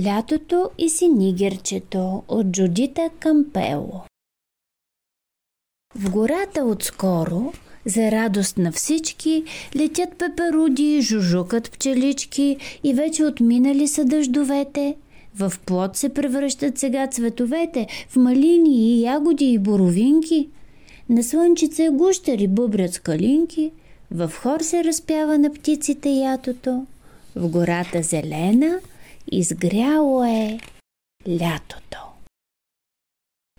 Лятото и синигерчето от Джудита Кампело В гората отскоро, за радост на всички, летят пеперуди, жужукат пчелички и вече отминали са дъждовете. В плод се превръщат сега цветовете, в малини и ягоди и боровинки. На слънчице гущари бъбрят скалинки, в хор се разпява на птиците ятото, в гората зелена – Изгряло е лятото.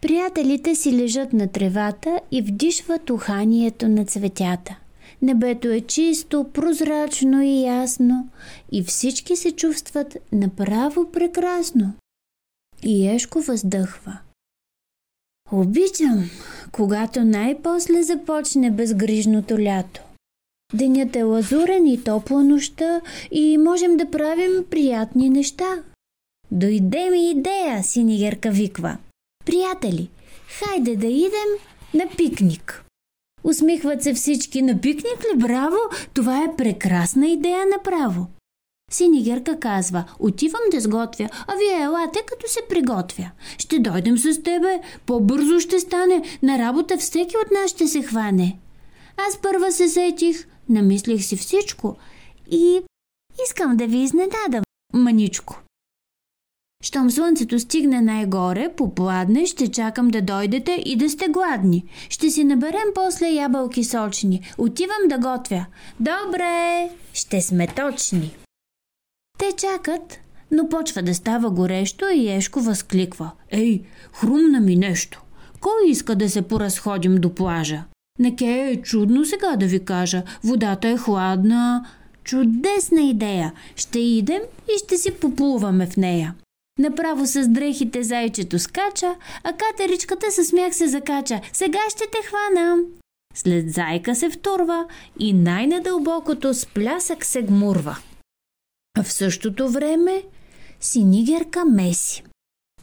Приятелите си лежат на тревата и вдишват уханието на цветята. Небето е чисто, прозрачно и ясно и всички се чувстват направо прекрасно. И Ешко въздъхва. Обичам, когато най-после започне безгрижното лято. Денят е лазурен и топла нощта и можем да правим приятни неща. Дойде ми идея, синигерка виква. Приятели, хайде да идем на пикник. Усмихват се всички. На пикник ли? Браво! Това е прекрасна идея направо. Синигерка казва, отивам да сготвя, а вие елате като се приготвя. Ще дойдем с тебе, по-бързо ще стане, на работа всеки от нас ще се хване. Аз първа се сетих, Намислих си всичко и искам да ви изненадам маничко. Щом слънцето стигне най-горе, попладне, ще чакам да дойдете и да сте гладни. Ще си наберем после ябълки сочни. Отивам да готвя. Добре, ще сме точни. Те чакат, но почва да става горещо и Ешко възкликва. Ей, хрумна ми нещо. Кой иска да се поразходим до плажа? Неке е чудно сега да ви кажа. Водата е хладна. Чудесна идея. Ще идем и ще си поплуваме в нея. Направо с дрехите зайчето скача, а катеричката със смях се закача. Сега ще те хвана. След зайка се втурва и най-надълбокото с плясък се гмурва. А в същото време синигерка меси.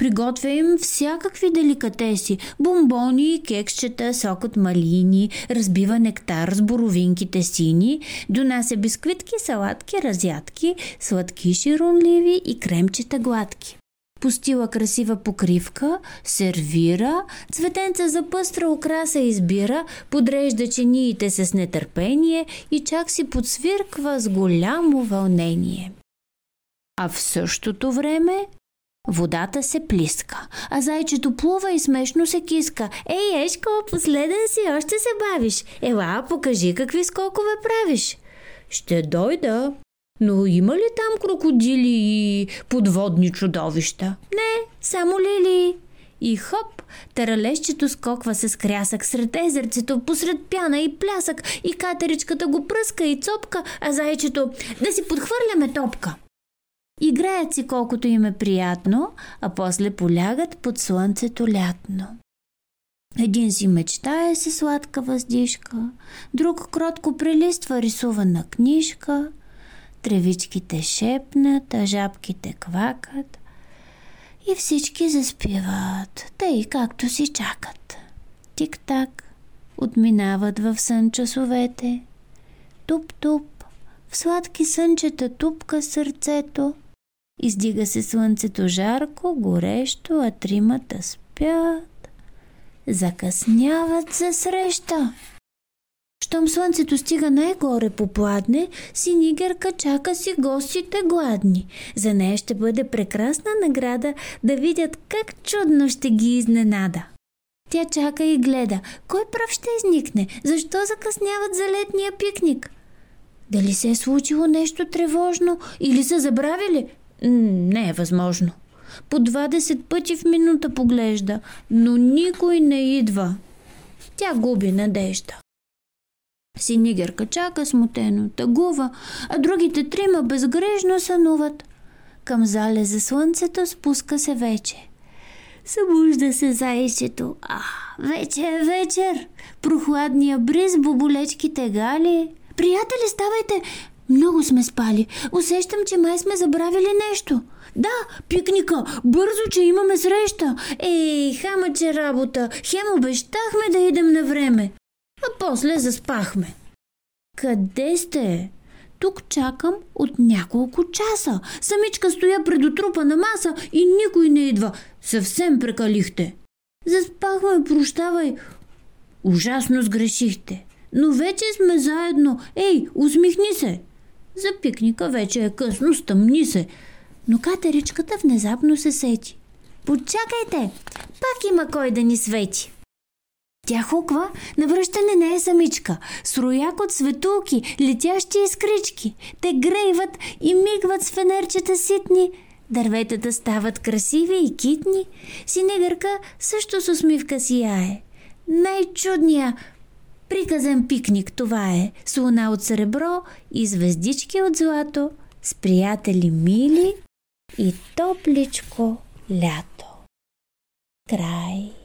Приготвя им всякакви деликатеси – бомбони, кексчета, сок от малини, разбива нектар с боровинките сини, донася бисквитки, салатки, разядки, сладки широнливи и кремчета гладки пустила красива покривка, сервира, цветенца за пъстра украса избира, подрежда чиниите с нетърпение и чак си подсвирква с голямо вълнение. А в същото време Водата се плиска, а зайчето плува и смешно се киска. Ей, Ешко, последен си, още се бавиш. Ела, покажи какви скокове правиш. Ще дойда. Но има ли там крокодили и подводни чудовища? Не, само лили. И хоп, таралещето скоква с крясък сред езерцето, посред пяна и плясък, и катеричката го пръска и цопка, а зайчето да си подхвърляме топка. Играят си колкото им е приятно, а после полягат под слънцето лятно. Един си мечтае се сладка въздишка, друг кротко прелиства рисувана книжка, тревичките шепнат, а жабките квакат и всички заспиват, тъй както си чакат. Тик-так, отминават в сън часовете. Туп-туп, в сладки сънчета тупка сърцето – Издига се слънцето жарко, горещо, а тримата спят. Закъсняват за среща. Щом слънцето стига най-горе по пладне, синигерка чака си гостите гладни. За нея ще бъде прекрасна награда да видят как чудно ще ги изненада. Тя чака и гледа. Кой прав ще изникне? Защо закъсняват за летния пикник? Дали се е случило нещо тревожно или са забравили? Не е възможно. По 20 пъти в минута поглежда, но никой не идва. Тя губи надежда. Синигерка чака смутено, тъгува, а другите трима безгрежно сънуват. Към залезе слънцето спуска се вече. Събужда се зайчето. А, вече е вечер. Прохладния бриз, боболечките гали. Приятели, ставайте! Много сме спали. Усещам, че май сме забравили нещо. Да, пикника. Бързо, че имаме среща. Ей, хамаче работа. Хем обещахме да идем на време. А после заспахме. Къде сте? Тук чакам от няколко часа. Самичка стоя пред отрупана маса и никой не идва. Съвсем прекалихте. Заспахме, прощавай. Ужасно сгрешихте. Но вече сме заедно. Ей, усмихни се. За пикника вече е късно, стъмни се. Но катеричката внезапно се сети. Почакайте, пак има кой да ни свети. Тя хуква, навръщане не е самичка. С рояк от светулки, летящи искрички. Те грейват и мигват с фенерчета ситни. Дърветата стават красиви и китни. Синегърка също с усмивка сияе. Най-чудния, приказен пикник това е. С луна от сребро и звездички от злато, с приятели мили и топличко лято. Край.